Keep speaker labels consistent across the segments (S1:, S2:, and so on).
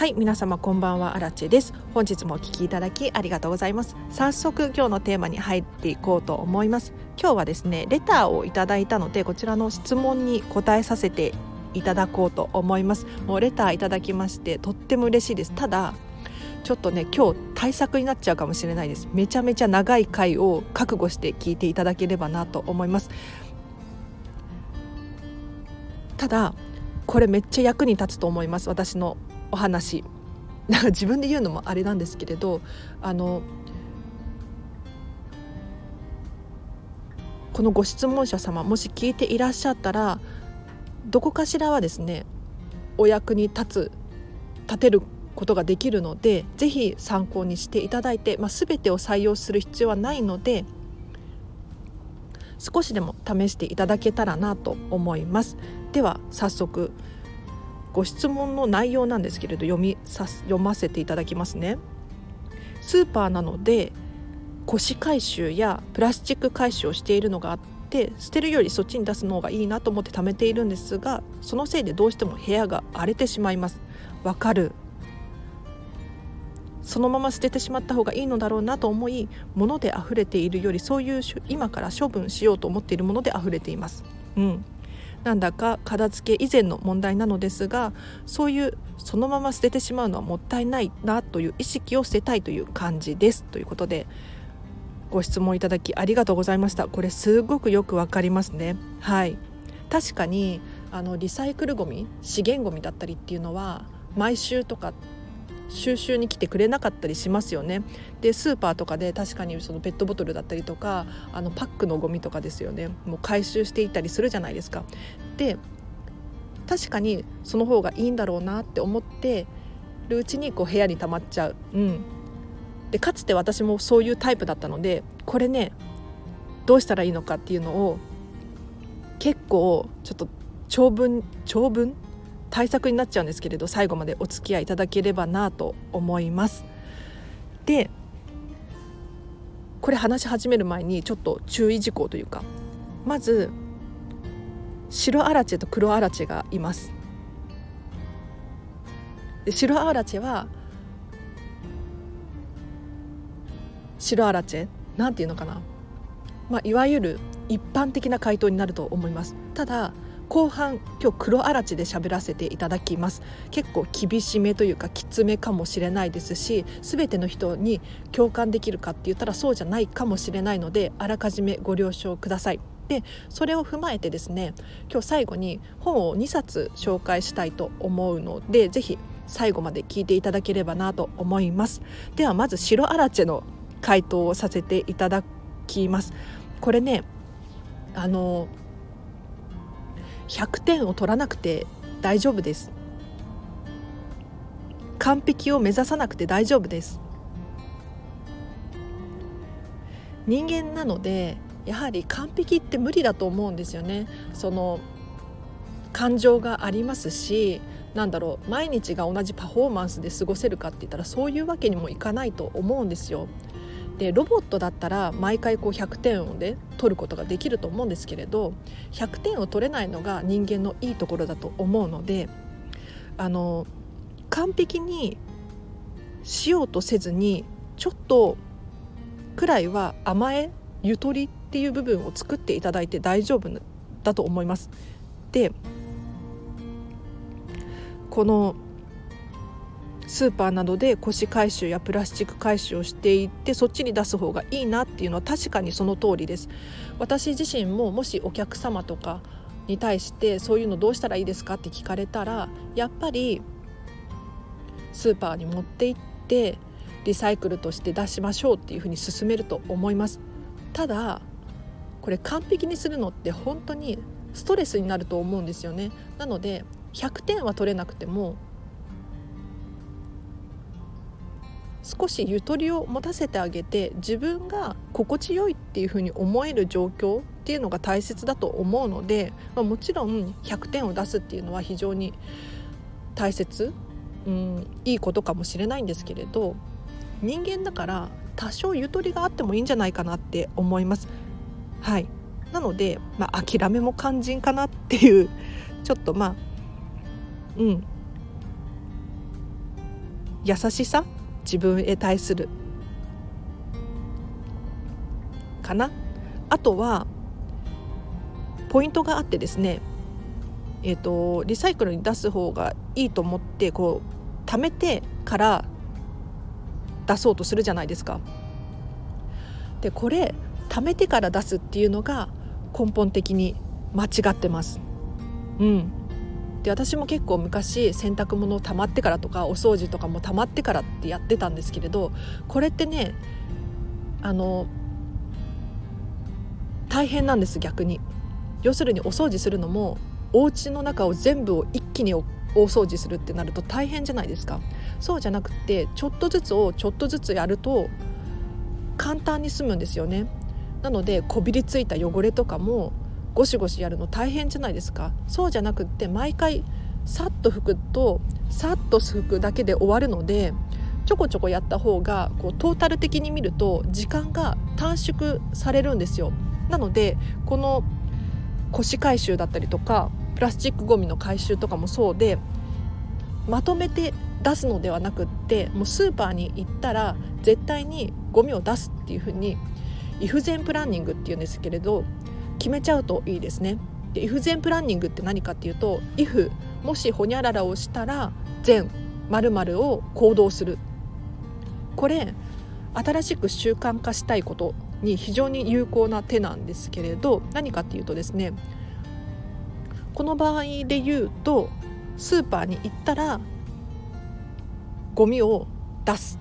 S1: はい皆様こんばんはアラチェです。本日もお聞きいただきありがとうございます。早速今日のテーマに入っていこうと思います。今日はですねレターをいただいたのでこちらの質問に答えさせていただこうと思います。もうレターいただきましてとっても嬉しいです。ただちょっとね今日対策になっちゃうかもしれないです。めちゃめちゃ長い回を覚悟して聞いていただければなと思います。ただこれめっちゃ役に立つと思います。私のお話。なんか自分で言うのもあれなんですけれどあのこのご質問者様もし聞いていらっしゃったらどこかしらはですねお役に立つ立てることができるのでぜひ参考にしていただいて、まあ、全てを採用する必要はないので少しでも試していただけたらなと思います。では早速ご質問の内容なんですけれど読みさ読ませていただきますね。スーパーなので腰回収やプラスチック回収をしているのがあって捨てるよりそっちに出すの方がいいなと思って貯めているんですがそのせいでどうしても部屋が荒れてしまいます。わかる。そのまま捨ててしまった方がいいのだろうなと思い物で溢れているよりそういう今から処分しようと思っているもので溢れています。うん。なんだか片付け以前の問題なのですがそういうそのまま捨ててしまうのはもったいないなという意識を捨てたいという感じですということでご質問いただきありがとうございました。これすごくよくわかりますね。はい。確かにあのリサイクルごみ資源ごみだったりっていうのは毎週とか収集に来てくれなかったりしますよね。でスーパーとかで確かにそのペットボトルだったりとかあのパックのゴミとかですよね。もう回収していたりするじゃないですか。で確かにその方がいいんだろうなって思ってるうちにこう部屋に溜まっちゃう、うん、でかつて私もそういうタイプだったのでこれねどうしたらいいのかっていうのを結構ちょっと長文長文対策になっちゃうんですけれど最後までお付き合いいただければなと思います。でこれ話し始める前にちょっと注意事項というかまず白アラチェと黒アラチェがいます。で白アラチェは白アラチェなんていうのかな、まあ、いわゆる一般的な回答になると思います。ただ後半今日黒あらちで喋らせていただきます。結構厳しめというかきつめかもしれないですし全ての人に共感できるかって言ったらそうじゃないかもしれないのであらかじめご了承ください。でそれを踏まえてですね今日最後に本を2冊紹介したいと思うので是非最後まで聞いていただければなと思います。ではまず白あらちの回答をさせていただきます。これねあの100点を取らなくて大丈夫です。完璧を目指さなくて大丈夫です。人間なのでやはり完璧って無理だと思うんですよね。その感情がありますしなんだろう毎日が同じパフォーマンスで過ごせるかって言ったらそういうわけにもいかないと思うんですよ。でロボットだったら毎回こう100点をね取ることができると思うんですけれど100点を取れないのが人間のいいところだと思うのであの完璧にしようとせずにちょっとくらいは甘えゆとりっていう部分を作っていただいて大丈夫だと思います。でこのスーパーなどで腰回収やプラスチック回収をしていってそっちに出す方がいいなっていうのは確かにその通りです。私自身ももしお客様とかに対してそういうのどうしたらいいですかって聞かれたらやっぱりスーパーに持って行ってリサイクルとして出しましょうっていうふうに進めると思います。ただこれ完璧にするのって本当にストレスになると思うんですよね。なので100点は取れなくても少しゆとりを持たせてあげて自分が心地よいっていうふうに思える状況っていうのが大切だと思うので、まあ、もちろん100点を出すっていうのは非常に大切、うん、いいことかもしれないんですけれど人間だから多少ゆとりがあってもいいんじゃないかなって思います。はい。なので、まあ、諦めも肝心かなっていうちょっとまあうん。優しさ自分へ対するかな？あとはポイントがあってですねえーと、リサイクルに出す方がいいと思ってこう貯めてから出そうとするじゃないですか。でこれ貯めてから出すっていうのが根本的に間違ってます。うん、で私も結構昔洗濯物を溜まってからとかお掃除とかも溜まってからってやってたんですけれどこれってねあの大変なんです逆に。要するにお掃除するのもお家の中を全部を一気に大掃除するってなると大変じゃないですかそうじゃなくてちょっとずつをちょっとずつやると簡単に済むんですよねなのでこびりついた汚れとかもゴシゴシやるの大変じゃないですか。そうじゃなくって毎回さっと拭くとさっと拭くだけで終わるのでちょこちょこやった方がこうトータル的に見ると時間が短縮されるんですよ。なのでこの腰回収だったりとかプラスチックごみの回収とかもそうでまとめて出すのではなくってもうスーパーに行ったら絶対にゴミを出すっていうふうにイフゼンプランニングっていうんですけれど決めちゃうといいですね。でイフゼンプランニングって何かっていうと「イフ」もしホニャララをしたら「全」〇〇を行動する。これ新しく習慣化したいことに非常に有効な手なんですけれど何かっていうとですねこの場合で言うとスーパーに行ったらゴミを出す。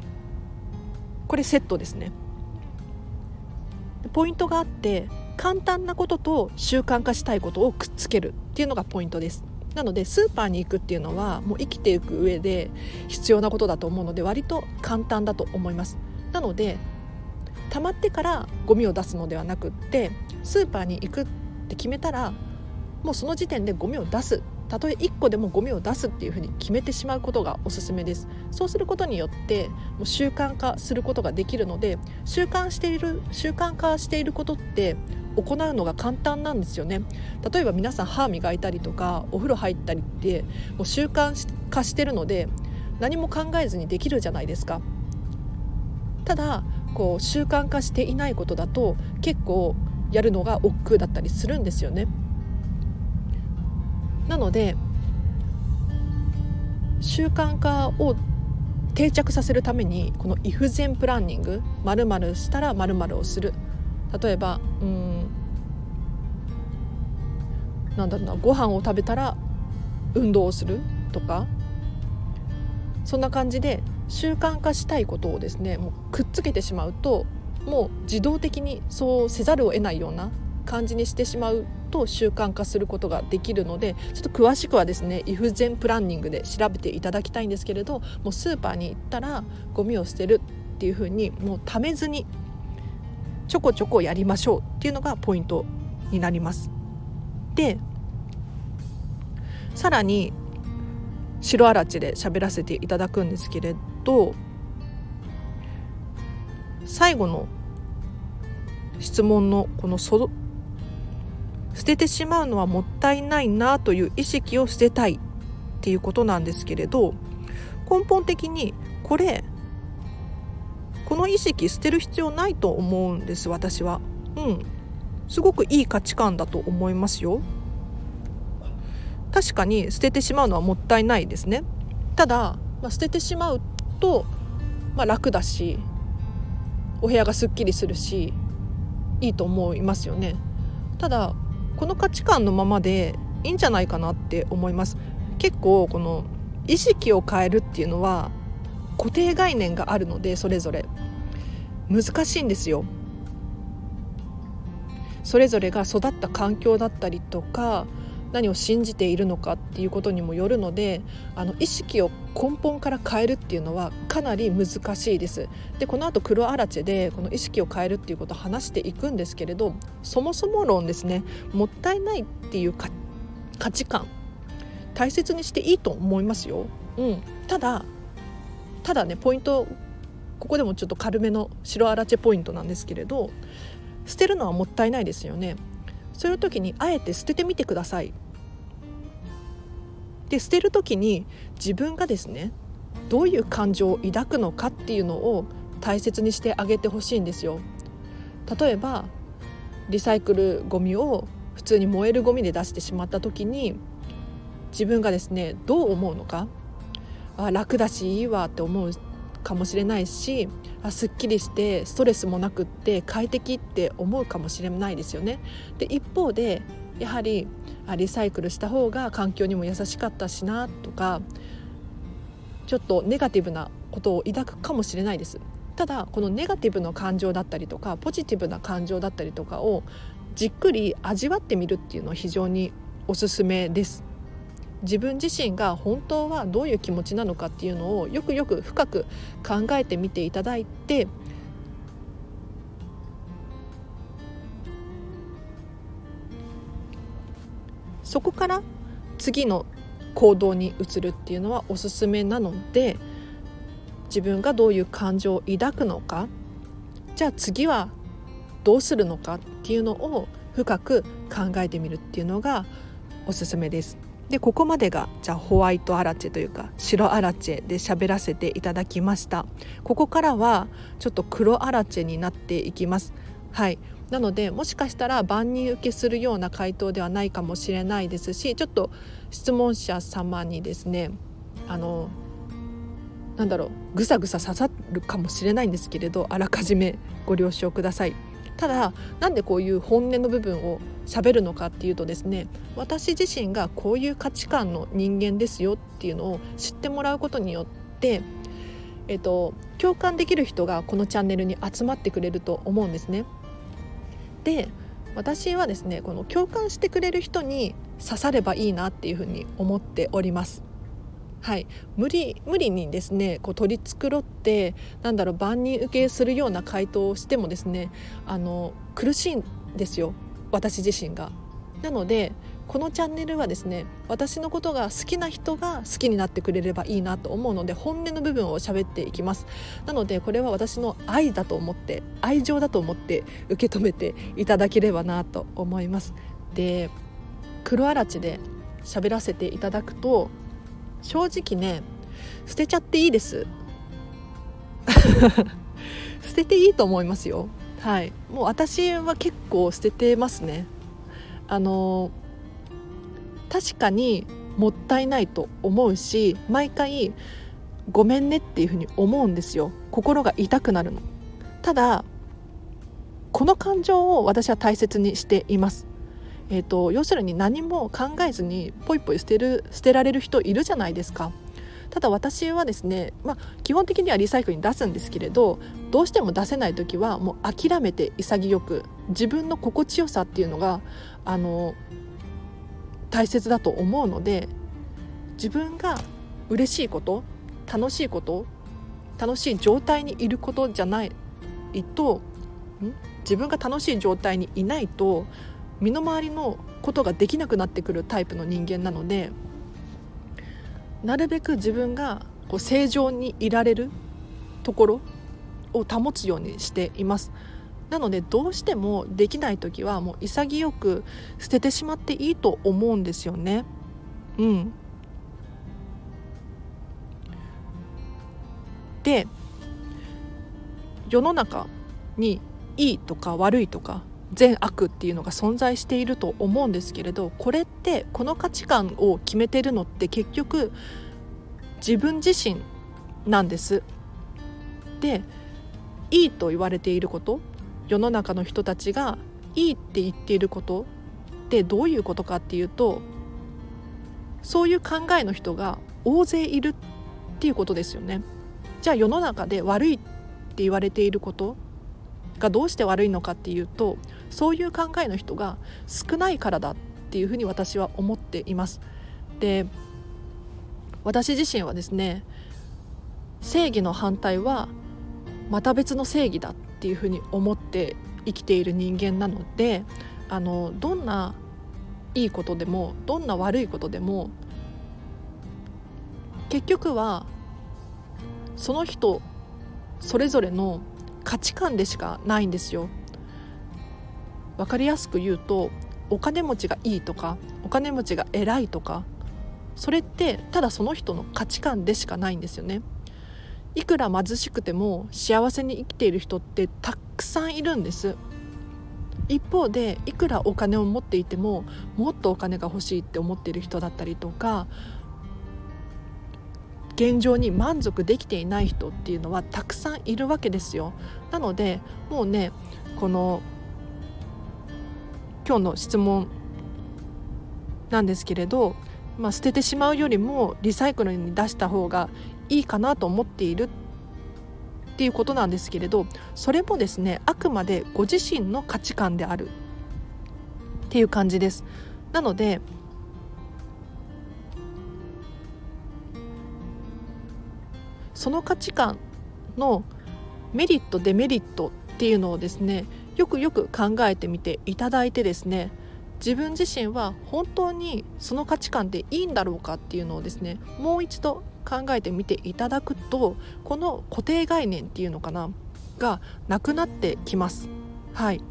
S1: これセットですね。ポイントがあって簡単なことと習慣化したいことをくっつけるっていうのがポイントです。なのでスーパーに行くっていうのはもう生きていく上で必要なことだと思うので割と簡単だと思います。なので溜まってからゴミを出すのではなくってスーパーに行くって決めたらもうその時点でゴミを出す。たとえ1個でもゴミを出すっていうふうに決めてしまうことがおすすめです。そうすることによってもう習慣化することができるので習慣している習慣化していることって行うのが簡単なんですよね。例えば皆さん歯磨いたりとかお風呂入ったりってもう習慣化してるので何も考えずにできるじゃないですか。ただこう習慣化していないことだと結構やるのが億劫だったりするんですよね。なので習慣化を定着させるためにこの「イフゼンプランニング」「まるしたらまるをする」例えばうんなんだろうなご飯を食べたら運動をするとかそんな感じで習慣化したいことをですねもうくっつけてしまうともう自動的にそうせざるを得ないような感じにしてしまうと習慣化することができるのでちょっと詳しくはですねイフゼンプランニングで調べていただきたいんですけれどもうスーパーに行ったらゴミを捨てるっていうふうにもうためずにちょこちょこやりましょうっていうのがポイントになります。でさらに白あらちで喋らせていただくんですけれど最後の質問のこのそ捨ててしまうのはもったいないなという意識を捨てたいっていうことなんですけれど根本的にこれこの意識捨てる必要ないと思うんです私は。うんすごくいい価値観だと思いますよ。確かに捨ててしまうのはもったいないですね。ただ、まあ、捨ててしまうと、まあ、楽だしお部屋がすっきりするしいいと思いますよね。ただこの価値観のままでいいんじゃないかなって思います結構この意識を変えるっていうのは固定概念があるのでそれぞれ難しいんですよそれぞれが育った環境だったりとか何を信じているのかっていうことにもよるのであの意識を根本から変えるっていうのはかなり難しいです。でこの後黒アラチェでこの意識を変えるっていうことを話していくんですけれどそもそも論ですねもったいないっていう価値観大切にしていいと思いますよ。うん、ただただねポイントここでもちょっと軽めの白アラチェポイントなんですけれど捨てるのはもったいないですよね。そういう時にあえて捨ててみてください。で捨てる時に自分がですねどういう感情を抱くのかっていうのを大切にしてあげてほしいんですよ。例えばリサイクルゴミを普通に燃えるゴミで出してしまった時に自分がですねどう思うのかあ楽だしいいわって思うかもしれないしあすっきりしてストレスもなくって快適って思うかもしれないですよね。で一方でやはりあリサイクルした方が環境にも優しかったしなとかちょっとネガティブなことを抱くかもしれないです。ただこのネガティブな感情だったりとかポジティブな感情だったりとかをじっくり味わってみるっていうのは非常におすすめです。自分自身が本当はどういう気持ちなのかっていうのをよくよく深く考えてみていただいてそこから次の行動に移るっていうのはおすすめなので自分がどういう感情を抱くのかじゃあ次はどうするのかっていうのを深く考えてみるっていうのがおすすめです。でここまでがじゃあホワイトアラチェというか白アラチェで喋らせていただきました。ここからはちょっと黒アラチェになっていきます。はい。なのでもしかしたら万人受けするような回答ではないかもしれないですしちょっと質問者様にですねあのなんだろうぐさぐさ刺さるかもしれないんですけれどあらかじめご了承ください。ただなんでこういう本音の部分を喋るのかっていうとですね私自身がこういう価値観の人間ですよっていうのを知ってもらうことによって、えっと、共感できる人がこのチャンネルに集まってくれると思うんですね。で私はですねこの共感してくれる人に刺さればいいなっていうふうに思っております。はい、無理無理にですねこう取り繕ってなんだろう万人受けするような回答をしてもですねあの苦しいんですよ。私自身が。なのでこのチャンネルはですね私のことが好きな人が好きになってくれればいいなと思うので本音の部分を喋っていきます。なのでこれは私の愛だと思って愛情だと思って受け止めていただければなと思います。で黒あらちで喋らせていただくと正直ね捨てちゃっていいです。捨てていいと思いますよ。はい。もう私は結構捨ててますね。あの確かにもったいないと思うし毎回ごめんねっていうふうに思うんですよ。心が痛くなるの。ただこの感情を私は大切にしています。えーと、要するに何も考えずにポイポイ捨てる捨てられる人いるじゃないですか。ただ私はですね、まあ、基本的にはリサイクルに出すんですけれどどうしても出せない時はもう諦めて潔く自分の心地よさっていうのがあの大切だと思うので自分が嬉しいこと楽しいこと楽しい状態にいることじゃないと自分が楽しい状態にいないと身の回りのことができなくなってくるタイプの人間なのでなるべく自分がこう正常にいられるところを保つようにしています。なのでどうしてもできない時はもう潔く捨ててしまっていいと思うんですよね。うん。で世の中にいいとか悪いとか善悪っていうのが存在していると思うんですけれどこれってこの価値観を決めてるのって結局自分自身なんです。でいいと言われていること世の中の人たちがいいって言っていることってどういうことかっていうとそういう考えの人が大勢いるっていうことですよね。じゃあ世の中で悪いって言われていることがどうして悪いのかっていうとそういう考えの人が少ないからだっていうふうに私は思っています。で私自身はですね正義の反対はまた別の正義だっていうふうに思って生きている人間なのであのどんないいことでもどんな悪いことでも結局はその人それぞれの価値観でしかないんですよ分かりやすく言うとお金持ちがいいとかお金持ちが偉いとかそれってただその人の価値観でしかないんですよね。いくら貧しくても幸せに生きている人ってたくさんいるんです。一方でいくらお金を持っていてももっとお金が欲しいって思っている人だったりとか現状に満足できていない人っていうのはたくさんいるわけですよ。なのでもうねこの今日の質問なんですけれど、まあ、捨ててしまうよりもリサイクルに出した方がいいかなと思っているっていうことなんですけれどそれもですねあくまでご自身の価値観であるっていう感じです。なのでその価値観のメリットデメリットっていうのをですねよくよく考えてみていただいてですね自分自身は本当にその価値観でいいんだろうかっていうのをですねもう一度考えてみていただくとこの固定概念っていうのかながなくなってきます。はい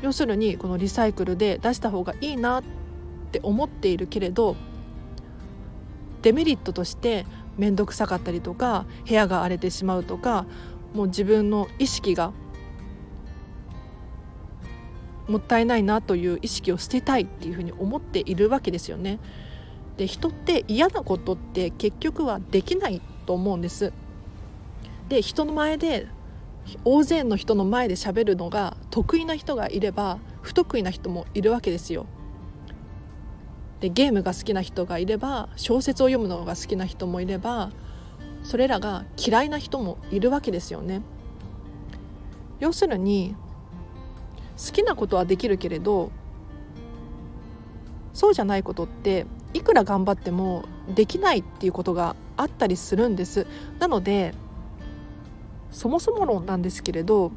S1: 要するにこのリサイクルで出した方がいいなって思っているけれどデメリットとして面倒くさかったりとか部屋が荒れてしまうとかもう自分の意識がもったいないなという意識を捨てたいっていうふうに思っているわけですよね。で人って嫌なことって結局はできないと思うんです。で人の前で大勢の人の前で喋るのが得意な人がいれば不得意な人もいるわけですよ。でゲームが好きな人がいれば小説を読むのが好きな人もいればそれらが嫌いな人もいるわけですよね。要するに好きなことはできるけれどそうじゃないことっていくら頑張ってもできないっていうことがあったりするんですなのでそもそも論なんですけれど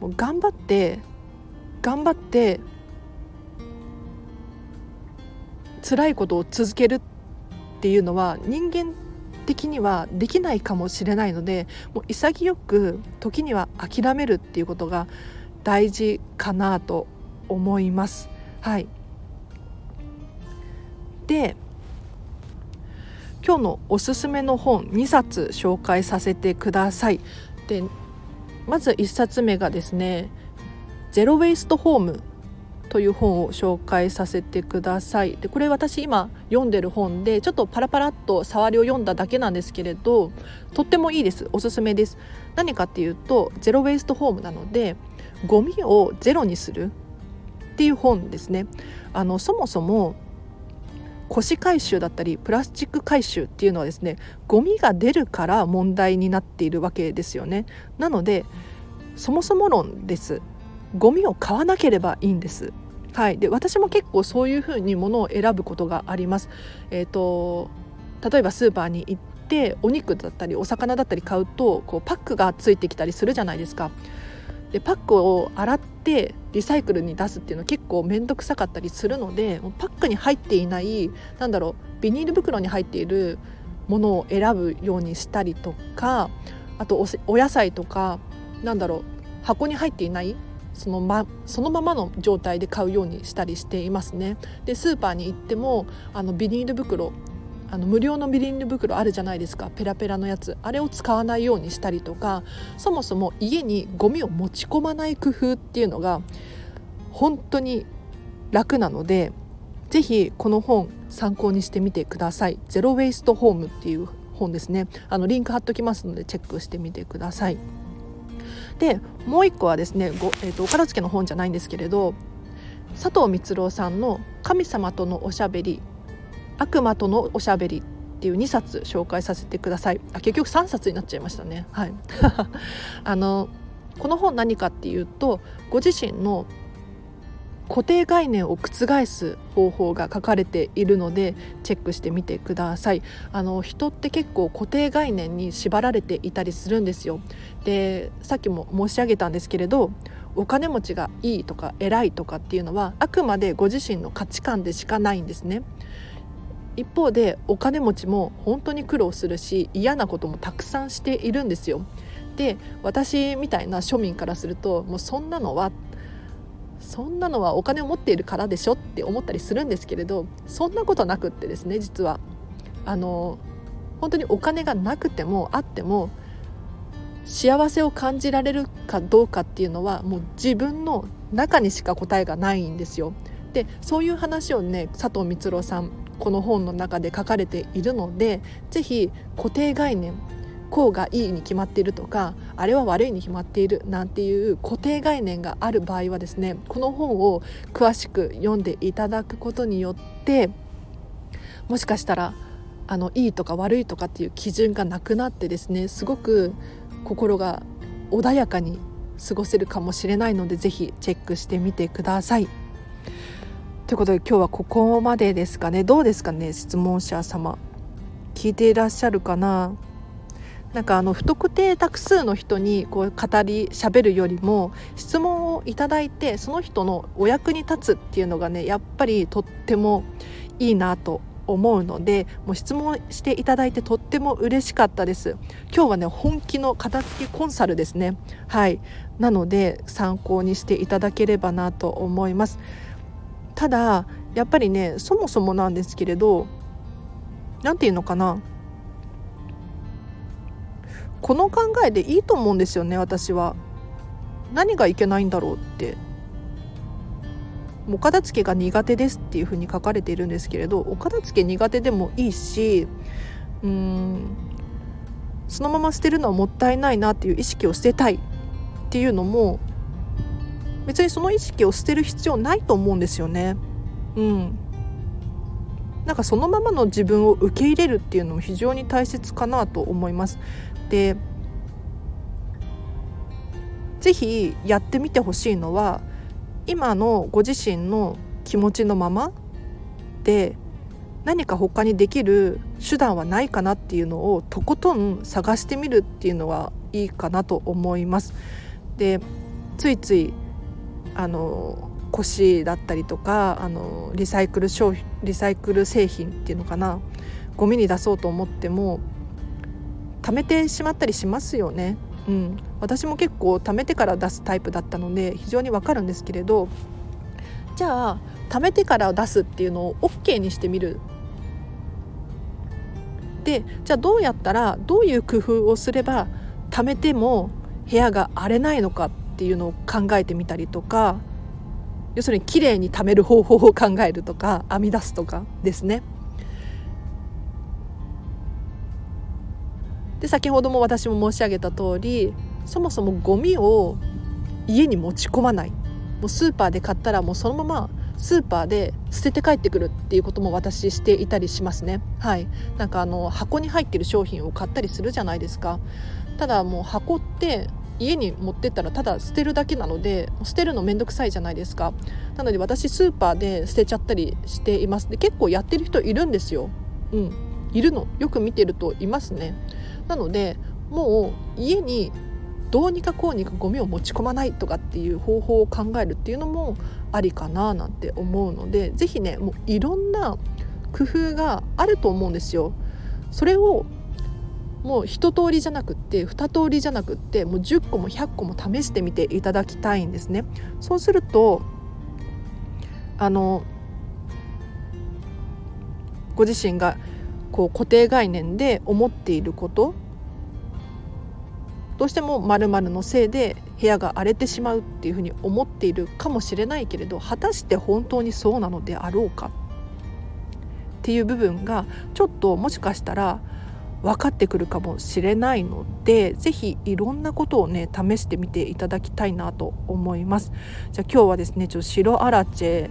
S1: もう頑張って頑張って辛いことを続けるっていうのは人間的にはできないかもしれないのでもう潔く時には諦めるっていうことが大事かなと思います。はい、で今日のおすすめの本2冊紹介させてください。でまず1冊目がですね「ゼロ・ウェイスト・ホーム」という本を紹介させてください。でこれ私今読んでる本でちょっとパラパラっと触りを読んだだけなんですけれどとってもいいです。おすすめです。何かっていうとゼロ・ウェイスト・ホームなのでゴミをゼロにするっていう本ですね。あのそもそも腰回収だったりプラスチック回収っていうのはですねゴミが出るから問題になっているわけですよね。なのでそもそも論です。ゴミを買わなければいいんです。はい、で私も結構そういうふうにものを選ぶことがあります。えーと例えばスーパーに行ってお肉だったりお魚だったり買うとこうパックがついてきたりするじゃないですか。でパックを洗ってリサイクルに出すっていうのは結構面倒くさかったりするのでパックに入っていないなんだろうビニール袋に入っているものを選ぶようにしたりとかあとお野菜とかなんだろう箱に入っていないそのまそのままの状態で買うようにしたりしていますね。でスーパーに行ってもあのビニール袋あの無料のビニール袋あるじゃないですか。ペラペラのやつ。あれを使わないようにしたりとかそもそも家にゴミを持ち込まない工夫っていうのが本当に楽なのでぜひこの本参考にしてみてください「ゼロ・ウェイスト・ホーム」っていう本ですね。あのリンク貼っときますのでチェックしてみてください。でもう一個はですねご、えーと、お片付けの本じゃないんですけれど佐藤光郎さんの「神様とのおしゃべり悪魔とのおしゃべりっていう2冊紹介させてください。あ結局3冊になっちゃいましたね。はい。あのこの本何かっていうとご自身の固定概念を覆す方法が書かれているのでチェックしてみてください。あの人って結構固定概念に縛られていたりするんですよ。でさっきも申し上げたんですけれどお金持ちがいいとか偉いとかっていうのはあくまでご自身の価値観でしかないんですね。一方でお金持ちも本当に苦労するし嫌なこともたくさんしているんですよ。で私みたいな庶民からするともうそんなのはそんなのはお金を持っているからでしょって思ったりするんですけれどそんなことなくってですね実はあの本当にお金がなくてもあっても幸せを感じられるかどうかっていうのはもう自分の中にしか答えがないんですよ。でそういう話をね佐藤光郎さんこの本の中で書かれているので是非固定概念こうがいいに決まっているとかあれは悪いに決まっているなんていう固定概念がある場合はですねこの本を詳しく読んでいただくことによってもしかしたらあのいいとか悪いとかっていう基準がなくなってですねすごく心が穏やかに過ごせるかもしれないのでぜひチェックしてみてください。ということで今日はここまでですかね。どうですかね質問者様。聞いていらっしゃるかな？なんかあの不特定多数の人にこう語りしゃべるよりも質問をいただいてその人のお役に立つっていうのがねやっぱりとってもいいなと思うのでもう質問していただいてとっても嬉しかったです。今日はね本気の片付けコンサルですね。はい。なので参考にしていただければなと思います。ただやっぱりねそもそもなんですけれど何て言うのかな。この考えでいいと思うんですよね私は何がいけないんだろうってお片付けが苦手ですっていうふうに書かれているんですけれどお片付け苦手でもいいしうんそのまま捨てるのはもったいないなっていう意識を捨てたいっていうのも別にその意識を捨てる必要ないと思うんですよね。うん、なんかそのままの自分を受け入れるっていうのも非常に大切かなと思います。でぜひやってみてほしいのは今のご自身の気持ちのままで何か他にできる手段はないかなっていうのをとことん探してみるっていうのはいいかなと思います。でついついあの腰だったりとかあのリサイクル商品リサイクル製品っていうのかなゴミに出そうと思っても貯めてしまったりしますよね。うん、私も結構貯めてから出すタイプだったので非常にわかるんですけれどじゃあ貯めてから出すっていうのを OK にしてみるでじゃあどうやったらどういう工夫をすれば貯めても部屋が荒れないのかっていうのを考えてみたりとか要するにきれいに貯める方法を考えるとか編み出すとかですね。で先ほども私も申し上げた通りそもそもゴミを家に持ち込まない。もうスーパーで買ったらもうそのままスーパーで捨てて帰ってくるっていうことも私していたりしますね。はい。なんかあの箱に入ってる商品を買ったりするじゃないですか。ただもう箱って家に持ってったらただ捨てるだけなので捨てるの面倒くさいじゃないですか。なので私スーパーで捨てちゃったりしています。で結構やってる人いるんですよ。うん。いるのよく見てるといますね。なのでもう家にどうにかこうにかゴミを持ち込まないとかっていう方法を考えるっていうのもありかななんて思うので是非ねもういろんな工夫があると思うんですよ。それをもう一通りじゃなくって二通りじゃなくってもう10個も100個も試してみていただきたいんですね。そうするとあのご自身がこう固定概念で思っていることどうしても〇〇のせいで部屋が荒れてしまうっていうふうに思っているかもしれないけれど果たして本当にそうなのであろうかっていう部分がちょっともしかしたら分かってくるかもしれないので是非いろんなことをね試してみていただきたいなと思います。じゃあ今日はですねちょっと白アラチェ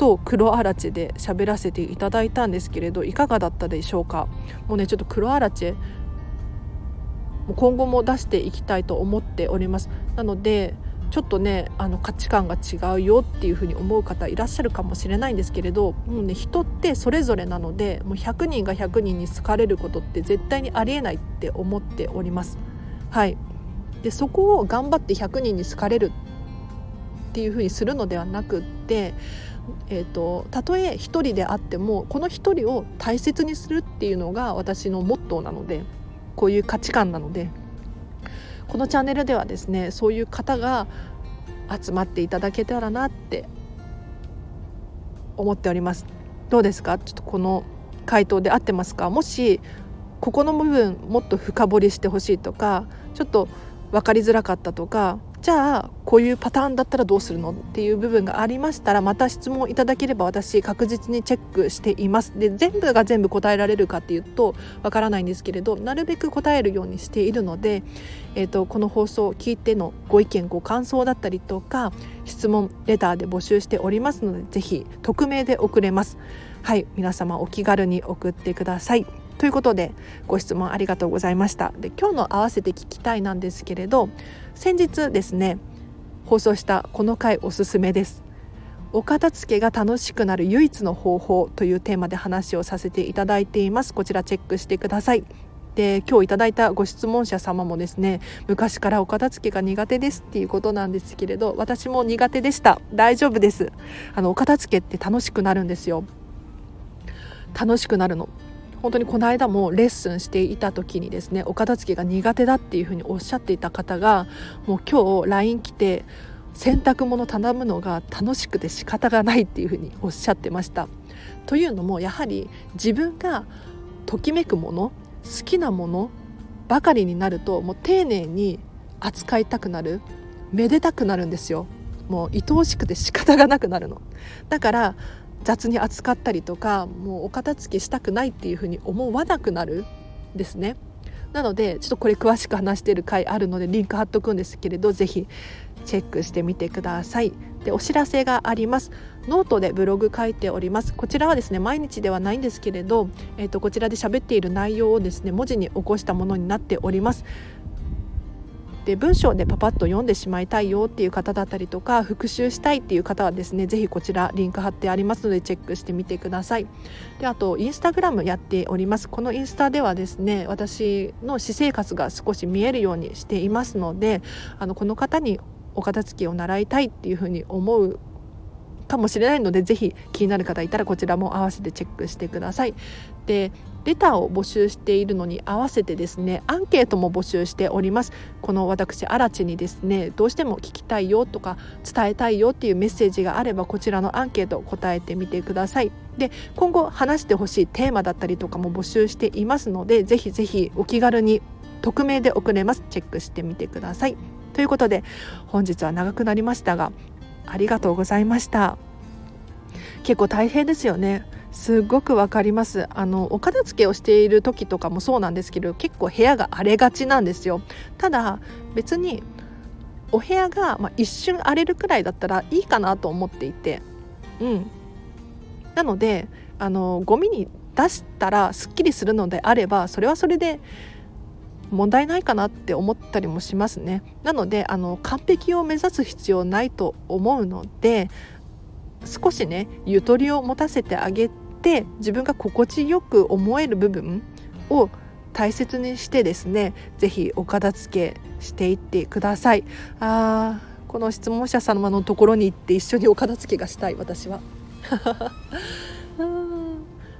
S1: と黒アラチェで喋らせていただいたんですけれどいかがだったでしょうか？もうねちょっと黒アラチェ今後も出していきたいと思っております。なのでちょっとねあの価値観が違うよっていうふうに思う方いらっしゃるかもしれないんですけれどもうね人ってそれぞれなのでもう100人が100人に好かれることって絶対にありえないって思っております。はい。でそこを頑張って100人に好かれるっていうふうにするのではなくってえーと、たとえ一人であってもこの一人を大切にするっていうのが私のモットーなのでこういう価値観なのでこのチャンネルではですねそういう方が集まっていただけたらなって思っております。どうですか？ちょっとこの回答で合ってますか？もしここの部分もっと深掘りしてほしいとかちょっと分かりづらかったとかじゃあこういうパターンだったらどうするの？っていう部分がありましたらまた質問いただければ私確実にチェックしています。で全部が全部答えられるかっていうとわからないんですけれどなるべく答えるようにしているので、えーと、この放送を聞いてのご意見ご感想だったりとか質問レターで募集しておりますのでぜひ匿名で送れます。はい皆様お気軽に送ってください。ということでご質問ありがとうございました。で今日の合わせて聞きたいなんですけれど先日ですね放送したこの回おすすめです。お片付けが楽しくなる唯一の方法というテーマで話をさせていただいています。こちらチェックしてください。で今日いただいたご質問者様もですね昔からお片付けが苦手ですっていうことなんですけれど私も苦手でした。大丈夫です。あのお片付けって楽しくなるんですよ。楽しくなるの。本当にこの間もレッスンしていた時にですねお片付けが苦手だっていうふうにおっしゃっていた方がもう今日 LINE 来て洗濯物頼むのが楽しくて仕方がないっていうふうにおっしゃってました。というのもやはり自分がときめくもの好きなものばかりになるともう丁寧に扱いたくなるめでたくなるんですよもう愛おしくて仕方がなくなるのだから雑に扱ったりとかもうお片付けしたくないっていうふうに思わなくなるんですね。なのでちょっとこれ詳しく話している回あるのでリンク貼っとくんですけれど是非チェックしてみてください。でお知らせがあります。ノートでブログ書いております。こちらはですね毎日ではないんですけれど、えーとこちらで喋っている内容をですね文字に起こしたものになっております。で文章でパパッと読んでしまいたいよっていう方だったりとか復習したいっていう方はですねぜひこちらリンク貼ってありますのでチェックしてみてくださいであとインスタグラムやっておりますこのインスタではですね私の私生活が少し見えるようにしていますのであのこの方にお片付けを習いたいっていうふうに思うかもしれないのでぜひ気になる方いたらこちらも合わせてチェックしてください。でレターを募集しているのに合わせてですねアンケートも募集しております。この私荒地にですねどうしても聞きたいよとか伝えたいよっていうメッセージがあればこちらのアンケート答えてみてください。で今後話してほしいテーマだったりとかも募集していますのでぜひぜひお気軽に匿名で送れます。チェックしてみてください。ということで本日は長くなりましたがありがとうございました。結構大変ですよね。すごくわかります。あのお片付けをしている時とかもそうなんですけど結構部屋が荒れがちなんですよ。ただ別にお部屋が、まあ、一瞬荒れるくらいだったらいいかなと思っていて。うん。なのであのゴミに出したらすっきりするのであればそれはそれで問題ないかなって思ったりもしますね。なのであの完璧を目指す必要ないと思うので少しねゆとりを持たせてあげて自分が心地よく思える部分を大切にしてですね是非お片付けしていってください。あーこの質問者様のところに行って一緒にお片付けがしたい私は。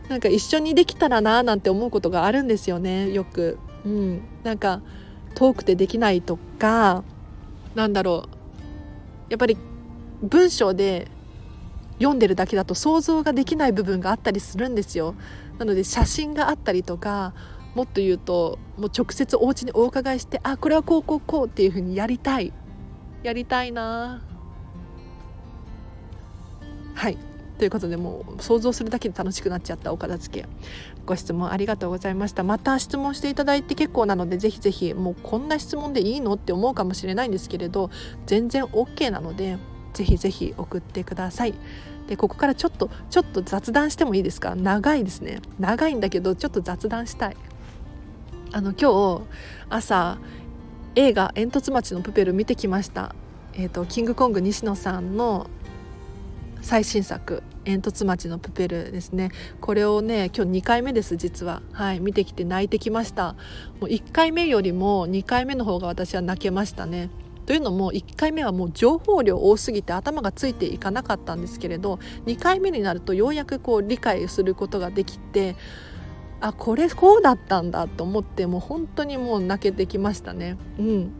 S1: なんか一緒にできたらなーなんて思うことがあるんですよねよく。うん、なんか遠くてできないとかなんだろう。やっぱり文章で読んでるだけだと想像ができない部分があったりするんですよ。なので写真があったりとかもっと言うともう直接お家にお伺いしてあこれはこうこうこうっていう風にやりたい。やりたいな。はい。ということでもう想像するだけで楽しくなっちゃったお片付け。ご質問ありがとうございました。また質問していただいて結構なのでぜひぜひもうこんな質問でいいのって思うかもしれないんですけれど全然 OK なのでぜひぜひ送ってください。でここからちょっとちょっと雑談してもいいですか？長いですね。長いんだけどちょっと雑談したい。あの今日朝映画「煙突町のプペル」見てきました。えーとキングコング西野さんの最新作煙突町のプペルですね。これをね今日2回目です実は。はい見てきて泣いてきました。もう1回目よりも2回目の方が私は泣けましたね。というのも1回目はもう情報量多すぎて頭がついていかなかったんですけれど2回目になるとようやくこう理解することができてあこれこうだったんだと思ってもう本当にもう泣けてきましたね。うん。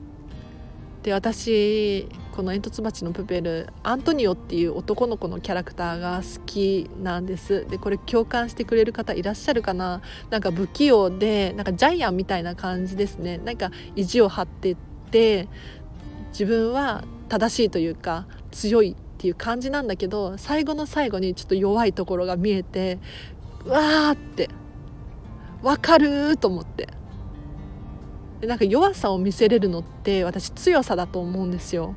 S1: で私この「煙突町のプペル」アントニオっていう男の子のキャラクターが好きなんです。でこれ共感してくれる方いらっしゃるかな？なんか不器用でなんかジャイアンみたいな感じですね。なんか意地を張ってって自分は正しいというか強いっていう感じなんだけど最後の最後にちょっと弱いところが見えてうわーってわかると思って。なんか弱さを見せれるのって私強さだと思うんですよ。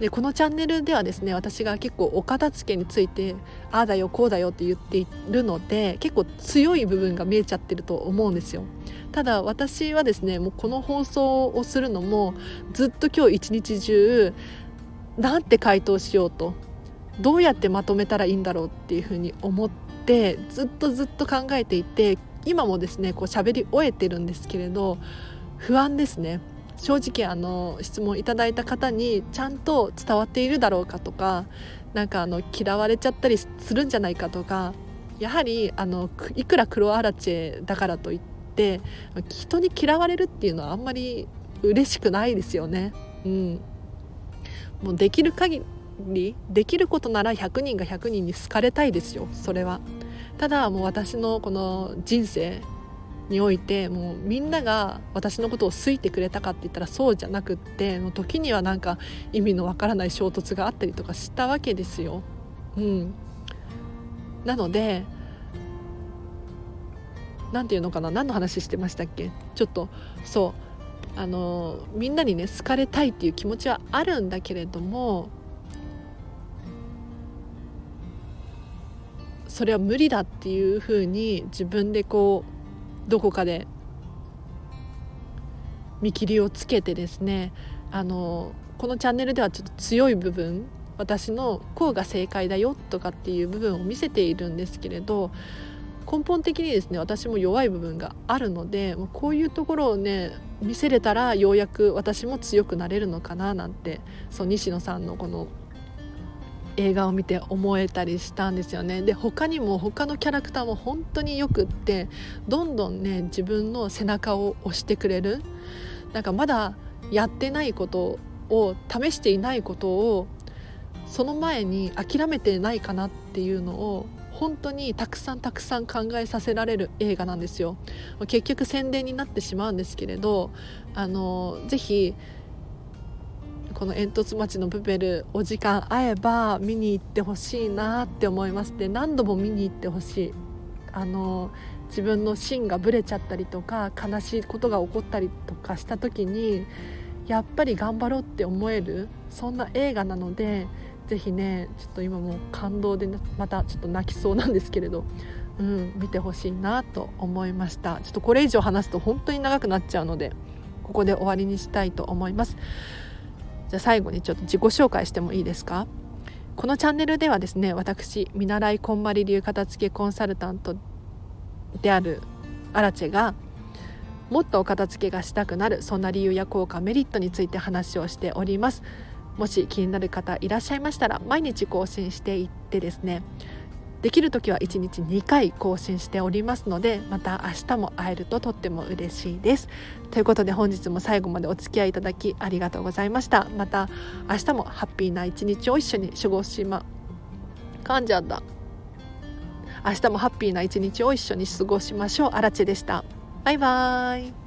S1: でこのチャンネルではですね私が結構お片付けについてああだよこうだよって言っているので結構強い部分が見えちゃってると思うんですよ。ただ私はですねもうこの放送をするのもずっと今日一日中なんて回答しようとどうやってまとめたらいいんだろうっていうふうに思ってずっとずっと考えていて今もですねこう喋り終えてるんですけれど不安ですね。正直あの質問いただいた方にちゃんと伝わっているだろうかとかなんかあの嫌われちゃったりするんじゃないかとかやはりあのいくら黒アラチェだからといって人に嫌われるっていうのはあんまり嬉しくないですよね。うん、もうできる限りできることなら100人が100人に好かれたいですよそれは。ただもう私のこの人生においてもうみんなが私のことを好いてくれたかって言ったらそうじゃなくっての時にはなんか意味のわからない衝突があったりとかしたわけですよ。うん、なので何て言うのかな？何の話してましたっけ？ちょっとそう。あのみんなにね好かれたいっていう気持ちはあるんだけれどもそれは無理だっていうふうに自分でこうどこかで見切りをつけてですねあのこのチャンネルではちょっと強い部分私のこうが正解だよとかっていう部分を見せているんですけれど根本的にですね私も弱い部分があるのでこういうところをね見せれたらようやく私も強くなれるのかななんてそう西野さんのこの映画を見て思えたりしたんですよね。で他にも他のキャラクターも本当によくってどんどんね自分の背中を押してくれる。なんかまだやってないことを試していないことをその前に諦めてないかなっていうのを本当にたくさんたくさん考えさせられる映画なんですよ。結局宣伝になってしまうんですけれどあのぜひこの煙突町のプペルお時間合えば見に行ってほしいなって思います。で何度も見に行ってほしい。あの自分の芯がぶれちゃったりとか悲しいことが起こったりとかした時にやっぱり頑張ろうって思えるそんな映画なのでぜひねちょっと今も感動で、またちょっと泣きそうなんですけれど、うん、見てほしいなと思いました。ちょっとこれ以上話すと本当に長くなっちゃうのでここで終わりにしたいと思います。じゃあ最後にちょっと自己紹介してもいいですか？このチャンネルではですね私見習いこんまり流片付けコンサルタントであるアラチェがもっとお片付けがしたくなるそんな理由や効果メリットについて話をしております。もし気になる方いらっしゃいましたら毎日更新していってですねできる時は1日2回更新しておりますのでまた明日も会えるととっても嬉しいです。ということで本日も最後までお付き合いいただきありがとうございました。また明日もハッピーな一日を一緒に過ごしま噛んじゃった。明日もハッピーな一日を一緒に過ごしましょう。あらでした。バイバーイ。